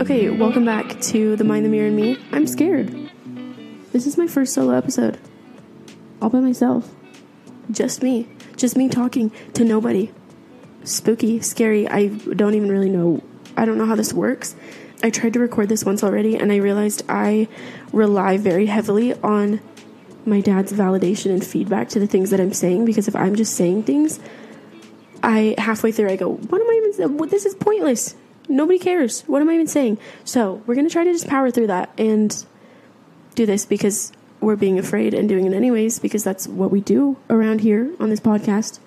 Okay, welcome back to The Mind, the Mirror, and Me. I'm scared. This is my first solo episode. All by myself. Just me. Just me talking to nobody. Spooky, scary. I don't even really know. I don't know how this works. I tried to record this once already and I realized I rely very heavily on my dad's validation and feedback to the things that I'm saying because if I'm just saying things, I halfway through I go, what am I even saying? This is pointless. Nobody cares. What am I even saying? So we're gonna try to just power through that and do this because we're being afraid and doing it anyways because that's what we do around here on this podcast.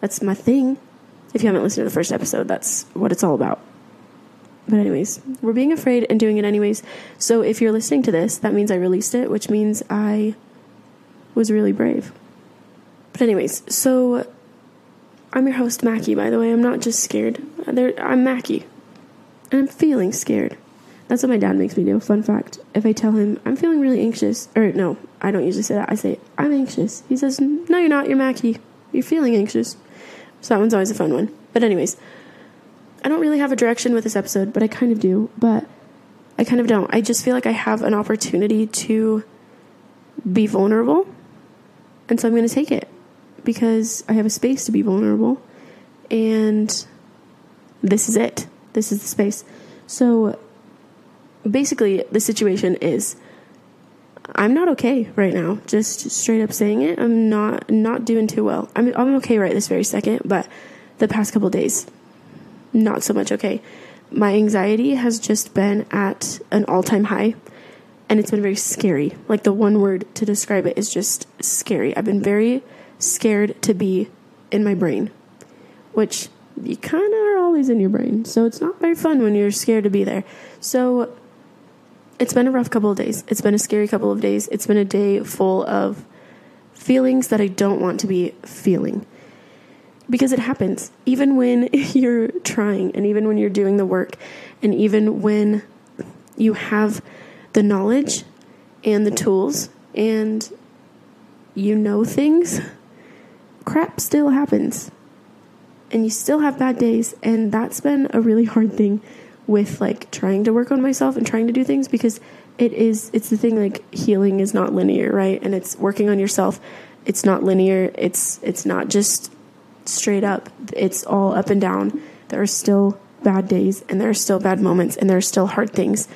That's my thing. If you haven't listened to the first episode, that's what it's all about. But anyways, we're being afraid and doing it anyways. So if you're listening to this, that means I released it, which means I was really brave. But anyways, so I'm your host Mackie, by the way. I'm not just scared. Uh, I'm Mackie. And I'm feeling scared. That's what my dad makes me do. Fun fact. If I tell him I'm feeling really anxious, or no, I don't usually say that. I say, I'm anxious. He says, No, you're not. You're Mackie. You're feeling anxious. So that one's always a fun one. But, anyways, I don't really have a direction with this episode, but I kind of do. But I kind of don't. I just feel like I have an opportunity to be vulnerable. And so I'm going to take it because I have a space to be vulnerable. And this is it. This is the space. So basically, the situation is I'm not okay right now. Just straight up saying it. I'm not not doing too well. I'm I'm okay right this very second, but the past couple days not so much okay. My anxiety has just been at an all-time high and it's been very scary. Like the one word to describe it is just scary. I've been very scared to be in my brain, which you kind of are always in your brain. So it's not very fun when you're scared to be there. So it's been a rough couple of days. It's been a scary couple of days. It's been a day full of feelings that I don't want to be feeling. Because it happens. Even when you're trying, and even when you're doing the work, and even when you have the knowledge and the tools and you know things, crap still happens. And you still have bad days. And that's been a really hard thing with like trying to work on myself and trying to do things because it is it's the thing like healing is not linear right? And it's working on yourself. It's not linear. It's it's not just straight up. It's all up and down. There are still bad days and there are still bad moments and there are still hard things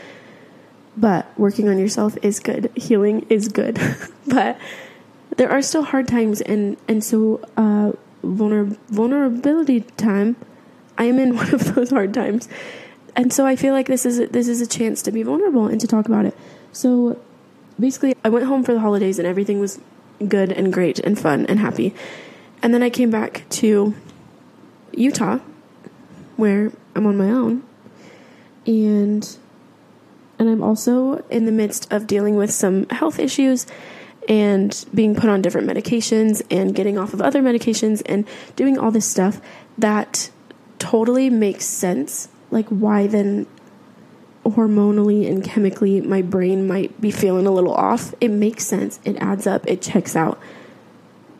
but working on yourself is good healing is good but there are still hard times and and so uh vulner- vulnerability time i am in one of those hard times and so I feel like this is a, this is a chance to be vulnerable and to talk about it. So basically, I went home for the holidays and everything was good and great and fun and happy. And then I came back to Utah, where I'm on my own, and and I'm also in the midst of dealing with some health issues and being put on different medications and getting off of other medications and doing all this stuff that totally makes sense like why then hormonally and chemically my brain might be feeling a little off. It makes sense. It adds up. It checks out.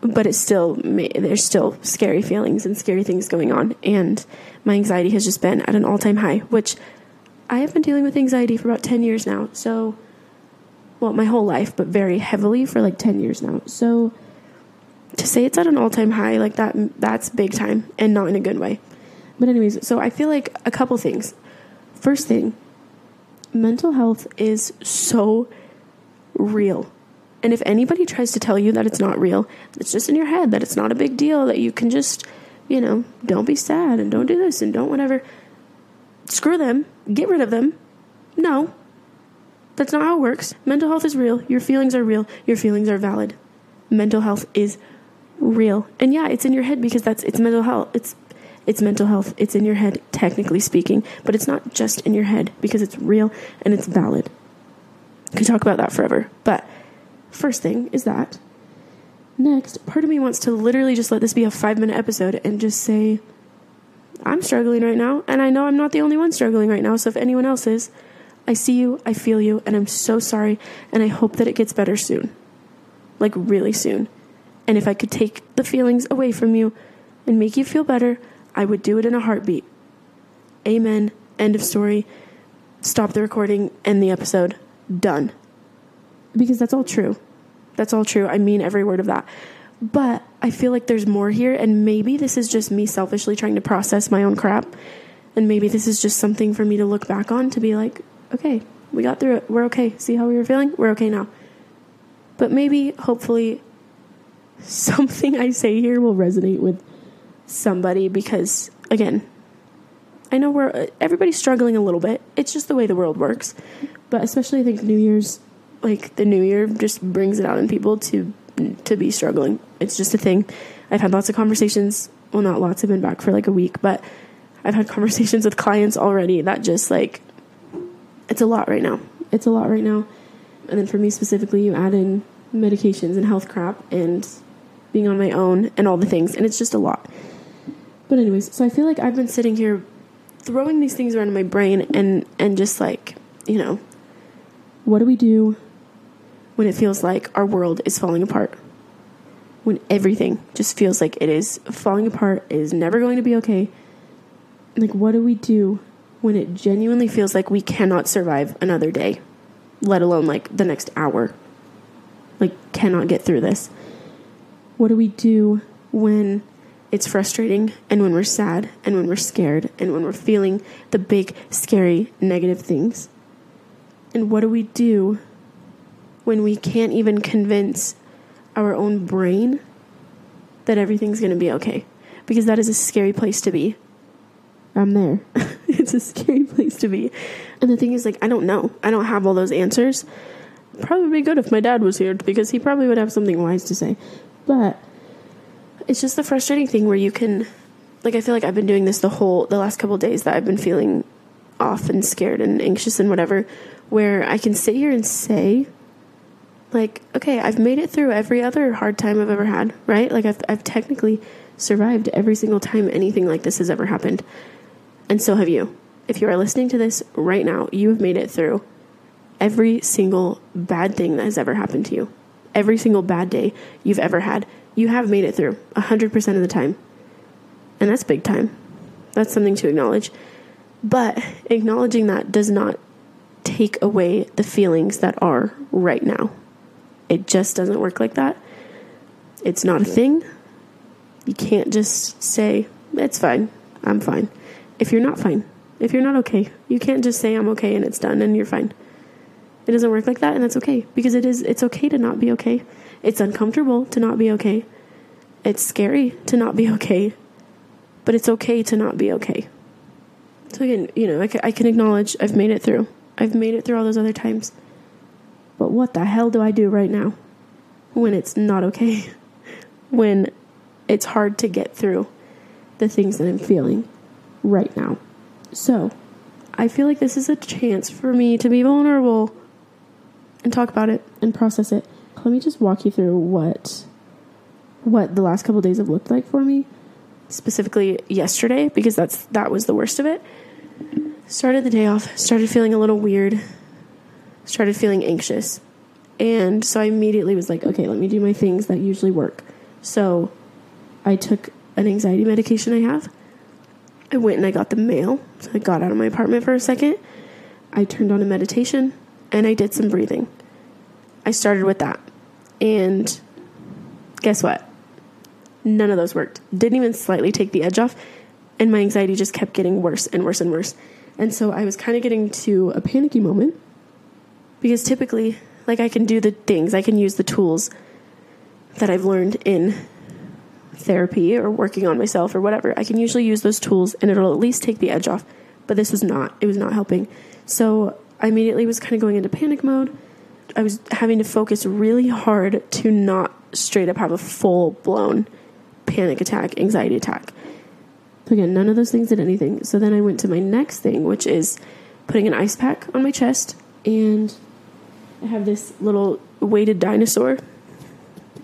But it's still there's still scary feelings and scary things going on and my anxiety has just been at an all-time high, which I have been dealing with anxiety for about 10 years now. So well, my whole life, but very heavily for like 10 years now. So to say it's at an all-time high like that that's big time and not in a good way. But, anyways, so I feel like a couple things. First thing, mental health is so real. And if anybody tries to tell you that it's not real, it's just in your head, that it's not a big deal, that you can just, you know, don't be sad and don't do this and don't whatever, screw them, get rid of them. No, that's not how it works. Mental health is real. Your feelings are real. Your feelings are valid. Mental health is real. And yeah, it's in your head because that's it's mental health. It's it's mental health. It's in your head, technically speaking, but it's not just in your head because it's real and it's valid. Could talk about that forever. But first thing is that. Next, part of me wants to literally just let this be a five minute episode and just say, I'm struggling right now, and I know I'm not the only one struggling right now, so if anyone else is, I see you, I feel you, and I'm so sorry, and I hope that it gets better soon. Like, really soon. And if I could take the feelings away from you and make you feel better, I would do it in a heartbeat. Amen. End of story. Stop the recording, end the episode. Done. Because that's all true. That's all true. I mean every word of that. But I feel like there's more here, and maybe this is just me selfishly trying to process my own crap. And maybe this is just something for me to look back on to be like, okay, we got through it. We're okay. See how we were feeling? We're okay now. But maybe, hopefully, something I say here will resonate with somebody because, again, I know we're everybody's struggling a little bit. It's just the way the world works. But especially, I think New Year's, like the New Year, just brings it out in people to to be struggling. It's just a thing. I've had lots of conversations. Well, not lots. I've been back for like a week, but I've had conversations with clients already that just like it's a lot right now. It's a lot right now. And then for me specifically, you add in medications and health crap and being on my own and all the things, and it's just a lot. But anyways, so I feel like I've been sitting here throwing these things around in my brain and and just like, you know, what do we do when it feels like our world is falling apart? When everything just feels like it is falling apart, is never going to be okay. Like what do we do when it genuinely feels like we cannot survive another day, let alone like the next hour? Like cannot get through this. What do we do when it's frustrating and when we're sad and when we're scared and when we're feeling the big, scary, negative things. And what do we do when we can't even convince our own brain that everything's going to be okay? Because that is a scary place to be. I'm there. it's a scary place to be. And the thing is, like, I don't know. I don't have all those answers. Probably be good if my dad was here because he probably would have something wise to say. But it's just the frustrating thing where you can like I feel like I've been doing this the whole the last couple days that I've been feeling off and scared and anxious and whatever where I can sit here and say like okay, I've made it through every other hard time I've ever had, right? Like I've I've technically survived every single time anything like this has ever happened. And so have you. If you are listening to this right now, you have made it through every single bad thing that has ever happened to you. Every single bad day you've ever had you have made it through 100% of the time. And that's big time. That's something to acknowledge. But acknowledging that does not take away the feelings that are right now. It just doesn't work like that. It's not a thing. You can't just say, it's fine, I'm fine. If you're not fine, if you're not okay, you can't just say, I'm okay and it's done and you're fine. It doesn't work like that and that's okay because it is it's okay to not be okay. It's uncomfortable to not be okay. It's scary to not be okay. But it's okay to not be okay. So again, you know, I can, I can acknowledge I've made it through. I've made it through all those other times. But what the hell do I do right now when it's not okay? when it's hard to get through the things that I'm feeling right now. So, I feel like this is a chance for me to be vulnerable and talk about it and process it. Let me just walk you through what what the last couple days have looked like for me, specifically yesterday because that's that was the worst of it. Started the day off, started feeling a little weird, started feeling anxious. And so I immediately was like, okay, let me do my things that usually work. So I took an anxiety medication I have. I went and I got the mail. So I got out of my apartment for a second. I turned on a meditation and I did some breathing. I started with that. And guess what? None of those worked. Didn't even slightly take the edge off. And my anxiety just kept getting worse and worse and worse. And so I was kind of getting to a panicky moment because typically, like, I can do the things, I can use the tools that I've learned in therapy or working on myself or whatever. I can usually use those tools and it'll at least take the edge off. But this was not, it was not helping. So I immediately was kind of going into panic mode. I was having to focus really hard to not straight up have a full blown panic attack, anxiety attack. Again, none of those things did anything. So then I went to my next thing, which is putting an ice pack on my chest, and I have this little weighted dinosaur.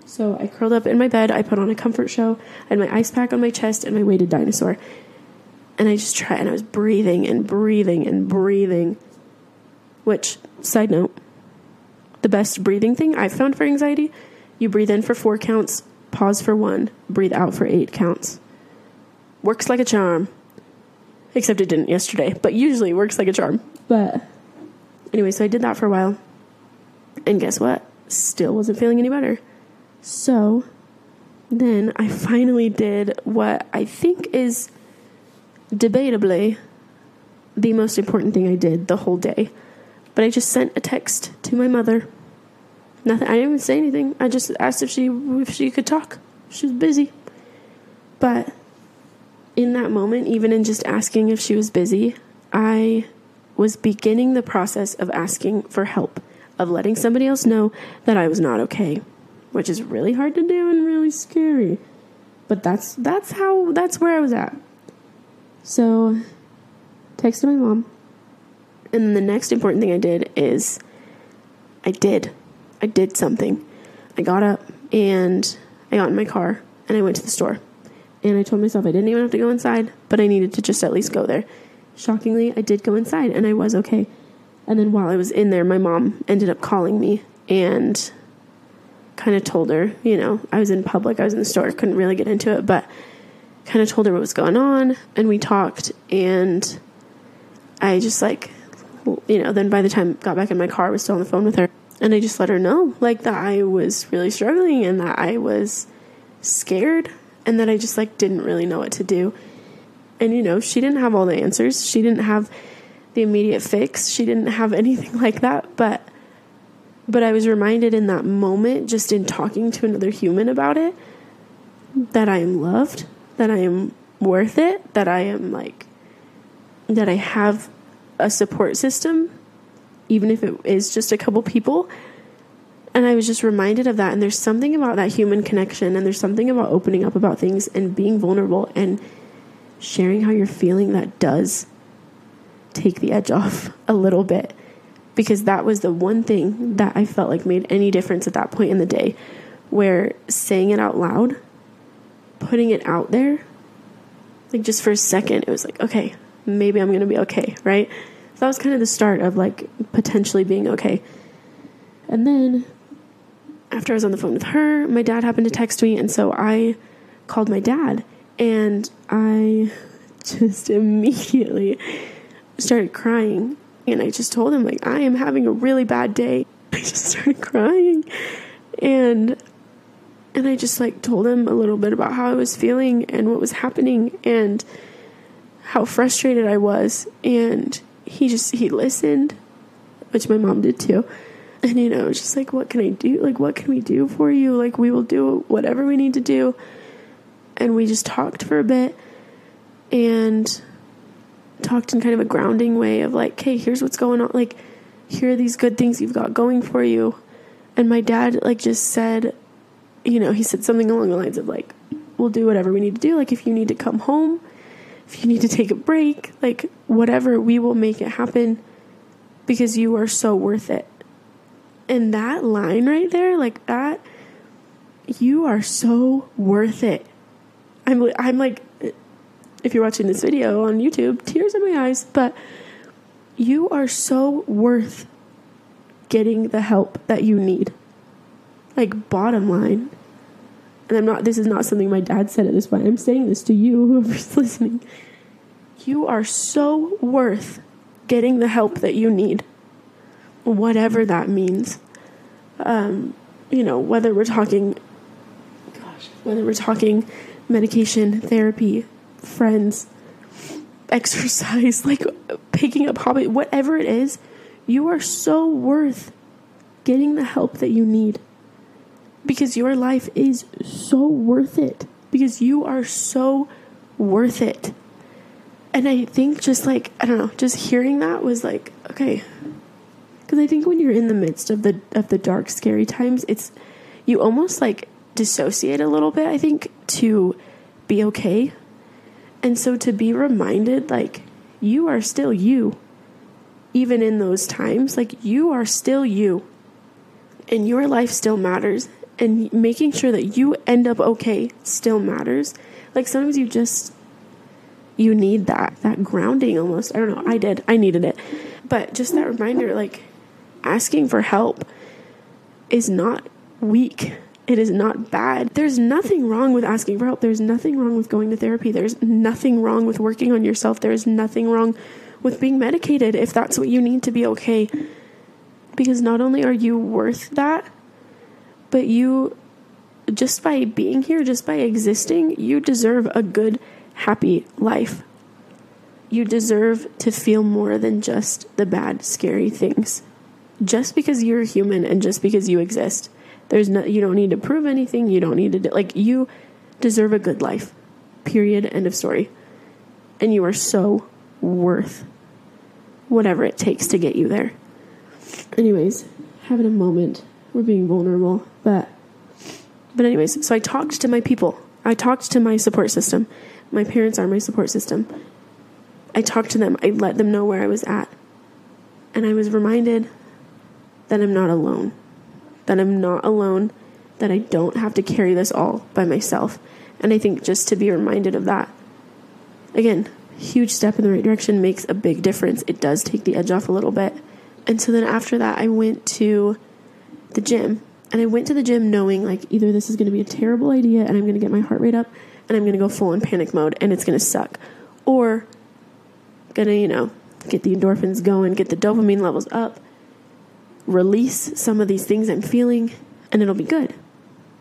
So I curled up in my bed, I put on a comfort show, I had my ice pack on my chest and my weighted dinosaur. And I just tried, and I was breathing and breathing and breathing. Which, side note, the best breathing thing I've found for anxiety, you breathe in for four counts, pause for one, breathe out for eight counts. Works like a charm. Except it didn't yesterday, but usually works like a charm. But anyway, so I did that for a while. And guess what? Still wasn't feeling any better. So then I finally did what I think is debatably the most important thing I did the whole day. But I just sent a text to my mother. Nothing. I didn't even say anything. I just asked if she if she could talk. She was busy. But in that moment, even in just asking if she was busy, I was beginning the process of asking for help, of letting somebody else know that I was not okay, which is really hard to do and really scary. But that's that's how that's where I was at. So, texted my mom. And the next important thing I did is I did. I did something. I got up and I got in my car and I went to the store. And I told myself I didn't even have to go inside, but I needed to just at least go there. Shockingly, I did go inside and I was okay. And then while I was in there, my mom ended up calling me and kind of told her, you know, I was in public, I was in the store, couldn't really get into it, but kind of told her what was going on and we talked and I just like you know, then by the time I got back in my car, I was still on the phone with her. And I just let her know, like, that I was really struggling and that I was scared and that I just, like, didn't really know what to do. And, you know, she didn't have all the answers. She didn't have the immediate fix. She didn't have anything like that. But, but I was reminded in that moment, just in talking to another human about it, that I am loved, that I am worth it, that I am, like, that I have a support system, even if it is just a couple people. And I was just reminded of that. And there's something about that human connection, and there's something about opening up about things and being vulnerable and sharing how you're feeling that does take the edge off a little bit. Because that was the one thing that I felt like made any difference at that point in the day, where saying it out loud, putting it out there, like just for a second, it was like, okay, maybe I'm going to be okay, right? So that was kind of the start of like potentially being okay. And then after I was on the phone with her, my dad happened to text me, and so I called my dad, and I just immediately started crying. And I just told him, like, I am having a really bad day. I just started crying. And and I just like told him a little bit about how I was feeling and what was happening and how frustrated I was. And he just, he listened, which my mom did too. And, you know, just like, what can I do? Like, what can we do for you? Like, we will do whatever we need to do. And we just talked for a bit and talked in kind of a grounding way of like, hey, here's what's going on. Like, here are these good things you've got going for you. And my dad, like, just said, you know, he said something along the lines of like, we'll do whatever we need to do. Like, if you need to come home, if you need to take a break, like whatever, we will make it happen because you are so worth it. And that line right there, like that, you are so worth it. I'm I'm like if you're watching this video on YouTube, tears in my eyes, but you are so worth getting the help that you need. Like bottom line and I'm not, this is not something my dad said at this point. I'm saying this to you, whoever's listening. You are so worth getting the help that you need, whatever that means. Um, you know, whether we're talking, gosh, whether we're talking medication, therapy, friends, exercise, like picking up hobby, whatever it is, you are so worth getting the help that you need because your life is so worth it because you are so worth it. And I think just like I don't know, just hearing that was like okay. Cuz I think when you're in the midst of the of the dark scary times, it's you almost like dissociate a little bit, I think, to be okay. And so to be reminded like you are still you even in those times, like you are still you. And your life still matters and making sure that you end up okay still matters. Like sometimes you just you need that that grounding almost. I don't know. I did. I needed it. But just that reminder like asking for help is not weak. It is not bad. There's nothing wrong with asking for help. There's nothing wrong with going to therapy. There's nothing wrong with working on yourself. There's nothing wrong with being medicated if that's what you need to be okay. Because not only are you worth that, but you, just by being here, just by existing, you deserve a good, happy life. You deserve to feel more than just the bad, scary things. Just because you're human and just because you exist, there's no, you don't need to prove anything. You don't need to, do, like, you deserve a good life. Period. End of story. And you are so worth whatever it takes to get you there. Anyways, having a moment. We're being vulnerable, but but anyways, so I talked to my people. I talked to my support system. My parents are my support system. I talked to them. I let them know where I was at. And I was reminded that I'm not alone. That I'm not alone, that I don't have to carry this all by myself. And I think just to be reminded of that, again, huge step in the right direction makes a big difference. It does take the edge off a little bit. And so then after that, I went to the gym. And I went to the gym knowing like either this is going to be a terrible idea and I'm going to get my heart rate up and I'm going to go full in panic mode and it's going to suck. Or going to, you know, get the endorphins going, get the dopamine levels up, release some of these things I'm feeling, and it'll be good.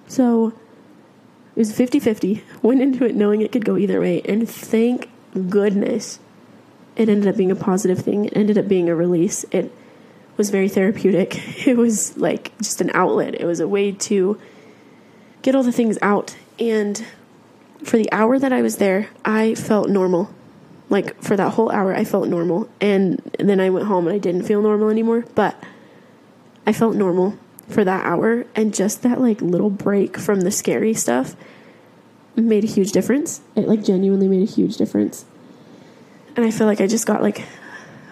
So it was 50 50. Went into it knowing it could go either way. And thank goodness it ended up being a positive thing. It ended up being a release. It was very therapeutic. It was like just an outlet. It was a way to get all the things out. And for the hour that I was there, I felt normal. Like for that whole hour, I felt normal. And then I went home and I didn't feel normal anymore. But I felt normal for that hour. And just that like little break from the scary stuff made a huge difference. It like genuinely made a huge difference. And I feel like I just got like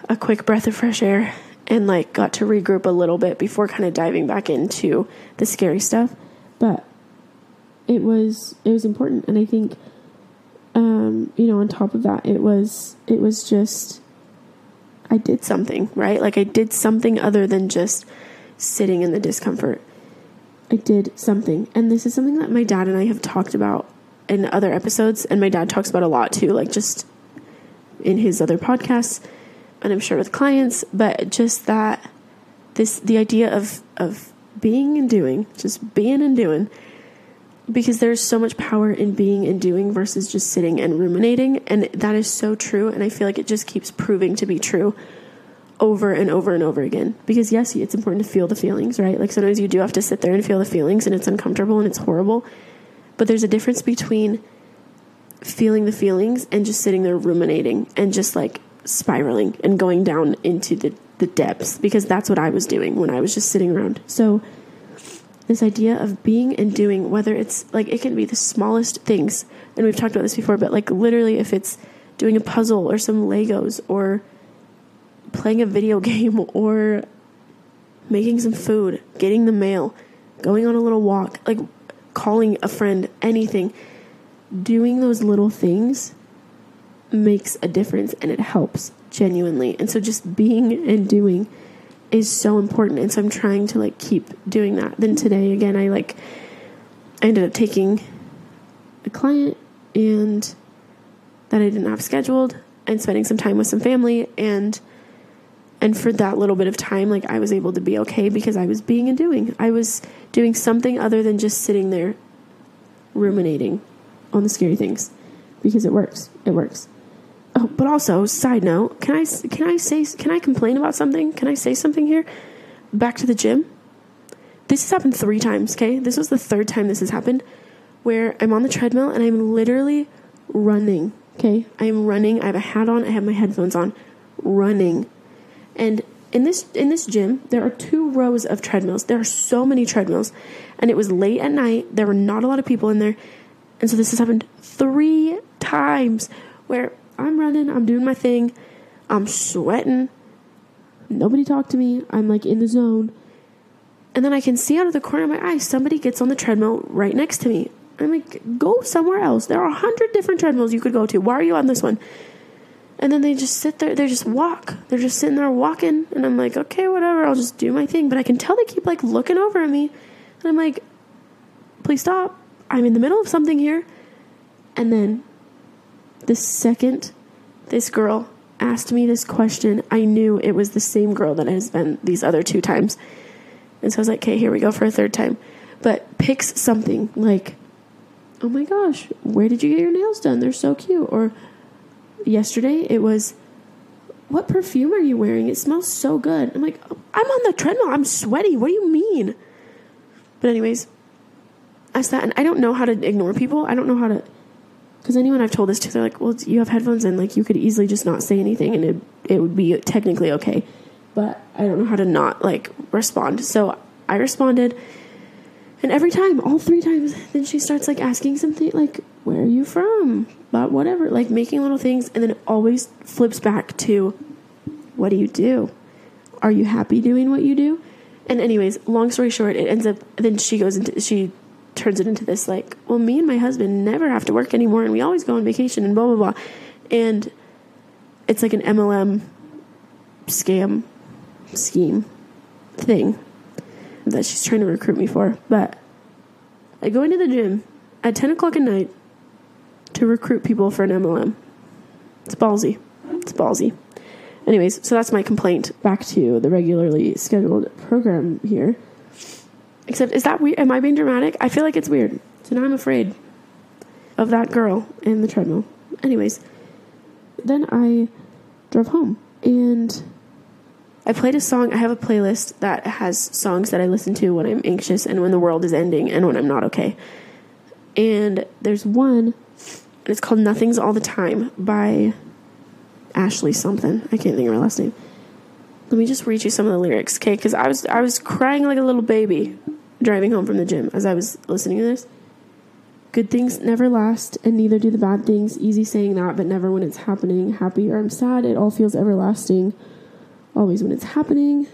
a quick breath of fresh air and like got to regroup a little bit before kind of diving back into the scary stuff. But it was it was important and I think um, you know, on top of that it was it was just I did something, right? Like I did something other than just sitting in the discomfort. I did something. And this is something that my dad and I have talked about in other episodes and my dad talks about a lot too, like just in his other podcasts and I'm sure with clients, but just that this the idea of of being and doing, just being and doing because there's so much power in being and doing versus just sitting and ruminating and that is so true and I feel like it just keeps proving to be true over and over and over again. Because yes it's important to feel the feelings right? Like sometimes you do have to sit there and feel the feelings and it's uncomfortable and it's horrible. But there's a difference between feeling the feelings and just sitting there ruminating and just like spiraling and going down into the, the depths. Because that's what I was doing when I was just sitting around. So, this idea of being and doing, whether it's like it can be the smallest things, and we've talked about this before, but like literally if it's doing a puzzle or some Legos or playing a video game or making some food, getting the mail, going on a little walk, like calling a friend, anything doing those little things makes a difference and it helps genuinely. And so just being and doing is so important. And so I'm trying to like keep doing that. Then today again I like I ended up taking a client and that I didn't have scheduled and spending some time with some family and and for that little bit of time like I was able to be okay because I was being and doing. I was doing something other than just sitting there ruminating on the scary things because it works. It works. Oh, but also, side note, can I can I say can I complain about something? Can I say something here? Back to the gym. This has happened three times. Okay, this was the third time this has happened, where I'm on the treadmill and I'm literally running. Okay, I am running. I have a hat on. I have my headphones on, running, and in this in this gym there are two rows of treadmills. There are so many treadmills, and it was late at night. There were not a lot of people in there, and so this has happened three times where I'm running, I'm doing my thing, I'm sweating. Nobody talked to me. I'm like in the zone. And then I can see out of the corner of my eye somebody gets on the treadmill right next to me. I'm like, go somewhere else. There are a hundred different treadmills you could go to. Why are you on this one? And then they just sit there, they just walk. They're just sitting there walking. And I'm like, okay, whatever, I'll just do my thing. But I can tell they keep like looking over at me. And I'm like, please stop. I'm in the middle of something here. And then the second this girl asked me this question, I knew it was the same girl that has been these other two times. And so I was like, okay, here we go for a third time. But picks something like, oh my gosh, where did you get your nails done? They're so cute. Or yesterday it was, what perfume are you wearing? It smells so good. I'm like, I'm on the treadmill. I'm sweaty. What do you mean? But, anyways, I sat and I don't know how to ignore people. I don't know how to. Because anyone I've told this to, they're like, well, you have headphones and like you could easily just not say anything and it, it would be technically okay. But I don't know how to not like respond. So I responded. And every time, all three times, then she starts like asking something like, where are you from? But whatever, like making little things. And then it always flips back to, what do you do? Are you happy doing what you do? And anyways, long story short, it ends up, then she goes into, she turns it into this like, well, me and my husband never have to work anymore and we always go on vacation and blah, blah, blah. And it's like an MLM scam scheme thing that she's trying to recruit me for. But I go into the gym at 10 o'clock at night to recruit people for an MLM. It's ballsy. It's ballsy. Anyways, so that's my complaint. Back to the regularly scheduled program here. Except, is that weird? Am I being dramatic? I feel like it's weird. So now I'm afraid of that girl in the treadmill. Anyways, then I drove home and I played a song. I have a playlist that has songs that I listen to when I'm anxious and when the world is ending and when I'm not okay. And there's one, and it's called Nothing's All the Time by Ashley something. I can't think of her last name. Let me just read you some of the lyrics, okay? Because I was I was crying like a little baby driving home from the gym as I was listening to this. Good things never last, and neither do the bad things. Easy saying that, but never when it's happening. Happy or I'm sad, it all feels everlasting. Always when it's happening.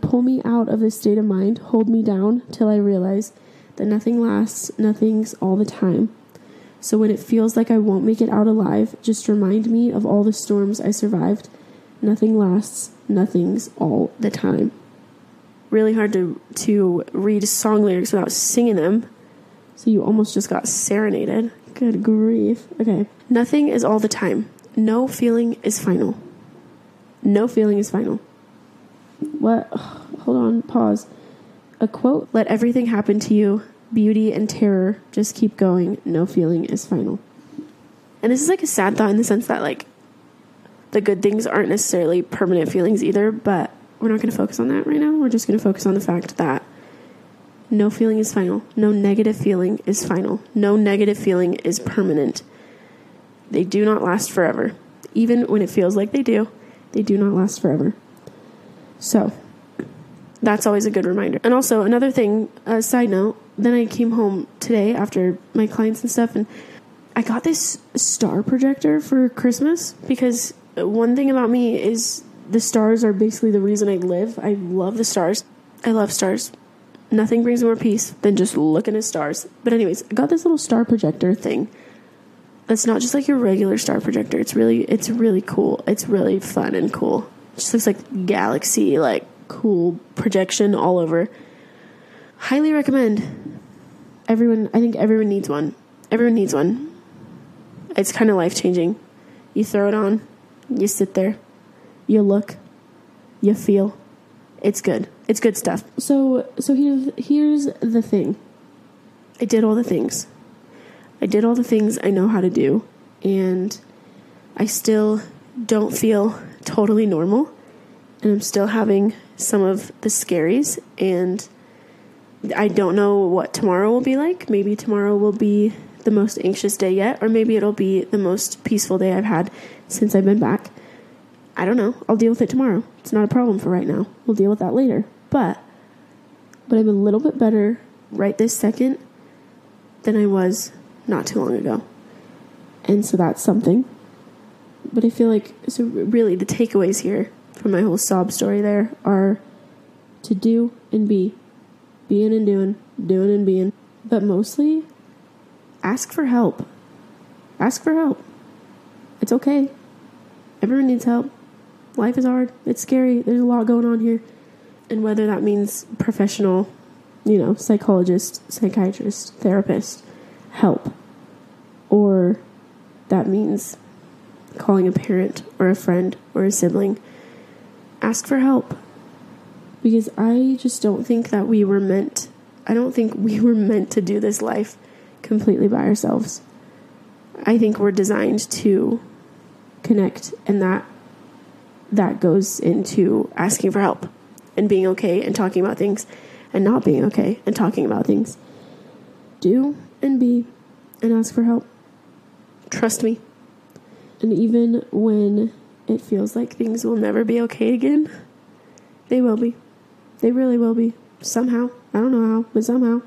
Pull me out of this state of mind, hold me down till I realize that nothing lasts, nothing's all the time. So when it feels like I won't make it out alive, just remind me of all the storms I survived. Nothing lasts, nothing's all the time. Really hard to to read song lyrics without singing them. So you almost just got serenaded. Good grief. Okay. Nothing is all the time. No feeling is final. No feeling is final. What? Hold on, pause. A quote Let everything happen to you. Beauty and terror. Just keep going. No feeling is final. And this is like a sad thought in the sense that, like, the good things aren't necessarily permanent feelings either, but we're not going to focus on that right now. We're just going to focus on the fact that no feeling is final. No negative feeling is final. No negative feeling is permanent. They do not last forever. Even when it feels like they do, they do not last forever. So, that's always a good reminder. And also, another thing, a side note, then I came home today after my clients and stuff, and I got this star projector for Christmas because one thing about me is the stars are basically the reason I live. I love the stars. I love stars. Nothing brings more peace than just looking at stars. But anyways, I got this little star projector thing. It's not just like your regular star projector. It's really it's really cool. It's really fun and cool. It just looks like galaxy like cool projection all over. Highly recommend. Everyone I think everyone needs one. Everyone needs one. It's kind of life-changing. You throw it on, you sit there, you look, you feel. It's good. It's good stuff. So so here's here's the thing. I did all the things. I did all the things I know how to do and I still don't feel totally normal and I'm still having some of the scaries and I don't know what tomorrow will be like. Maybe tomorrow will be the most anxious day yet or maybe it'll be the most peaceful day I've had since I've been back. I don't know. I'll deal with it tomorrow. It's not a problem for right now. We'll deal with that later. But but I'm a little bit better right this second than I was not too long ago. And so that's something. But I feel like so really the takeaways here from my whole sob story there are to do and be. Being and doing, doing and being. But mostly ask for help. Ask for help. It's okay. Everyone needs help. Life is hard. It's scary. There's a lot going on here. And whether that means professional, you know, psychologist, psychiatrist, therapist, help. Or that means calling a parent or a friend or a sibling. Ask for help. Because I just don't think that we were meant, I don't think we were meant to do this life completely by ourselves. I think we're designed to connect and that that goes into asking for help and being okay and talking about things and not being okay and talking about things. Do and be and ask for help. Trust me. And even when it feels like things will never be okay again, they will be. They really will be. Somehow. I don't know how, but somehow.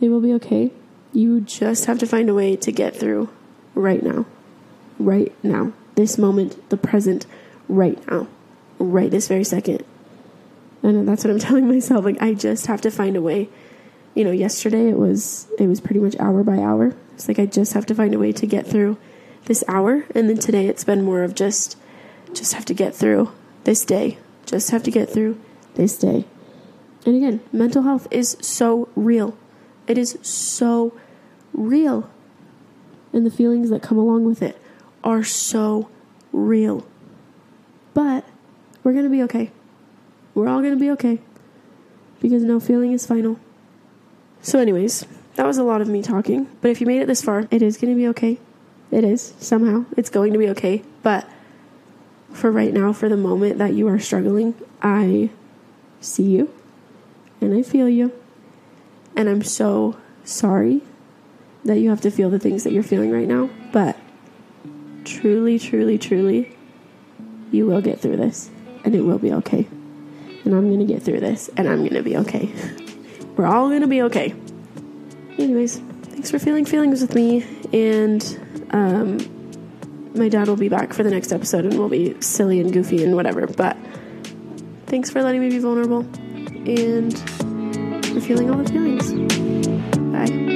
They will be okay. You just have to find a way to get through right now. Right now. This moment, the present, right now. Right this very second. And that's what I'm telling myself. Like I just have to find a way. You know, yesterday it was it was pretty much hour by hour. It's like I just have to find a way to get through this hour. And then today it's been more of just just have to get through this day. Just have to get through this day. And again, mental health is so real. It is so real. And the feelings that come along with it are so real. But we're going to be okay. We're all going to be okay because no feeling is final. So, anyways, that was a lot of me talking. But if you made it this far, it is going to be okay. It is, somehow. It's going to be okay. But for right now, for the moment that you are struggling, I see you and I feel you. And I'm so sorry that you have to feel the things that you're feeling right now. But truly, truly, truly, you will get through this and it will be okay. And I'm going to get through this and I'm going to be okay. We're all to be okay. Anyways, thanks for feeling feelings with me. And um, my dad will be back for the next episode and we'll be silly and goofy and whatever. But thanks for letting me be vulnerable and for feeling all the feelings. Bye.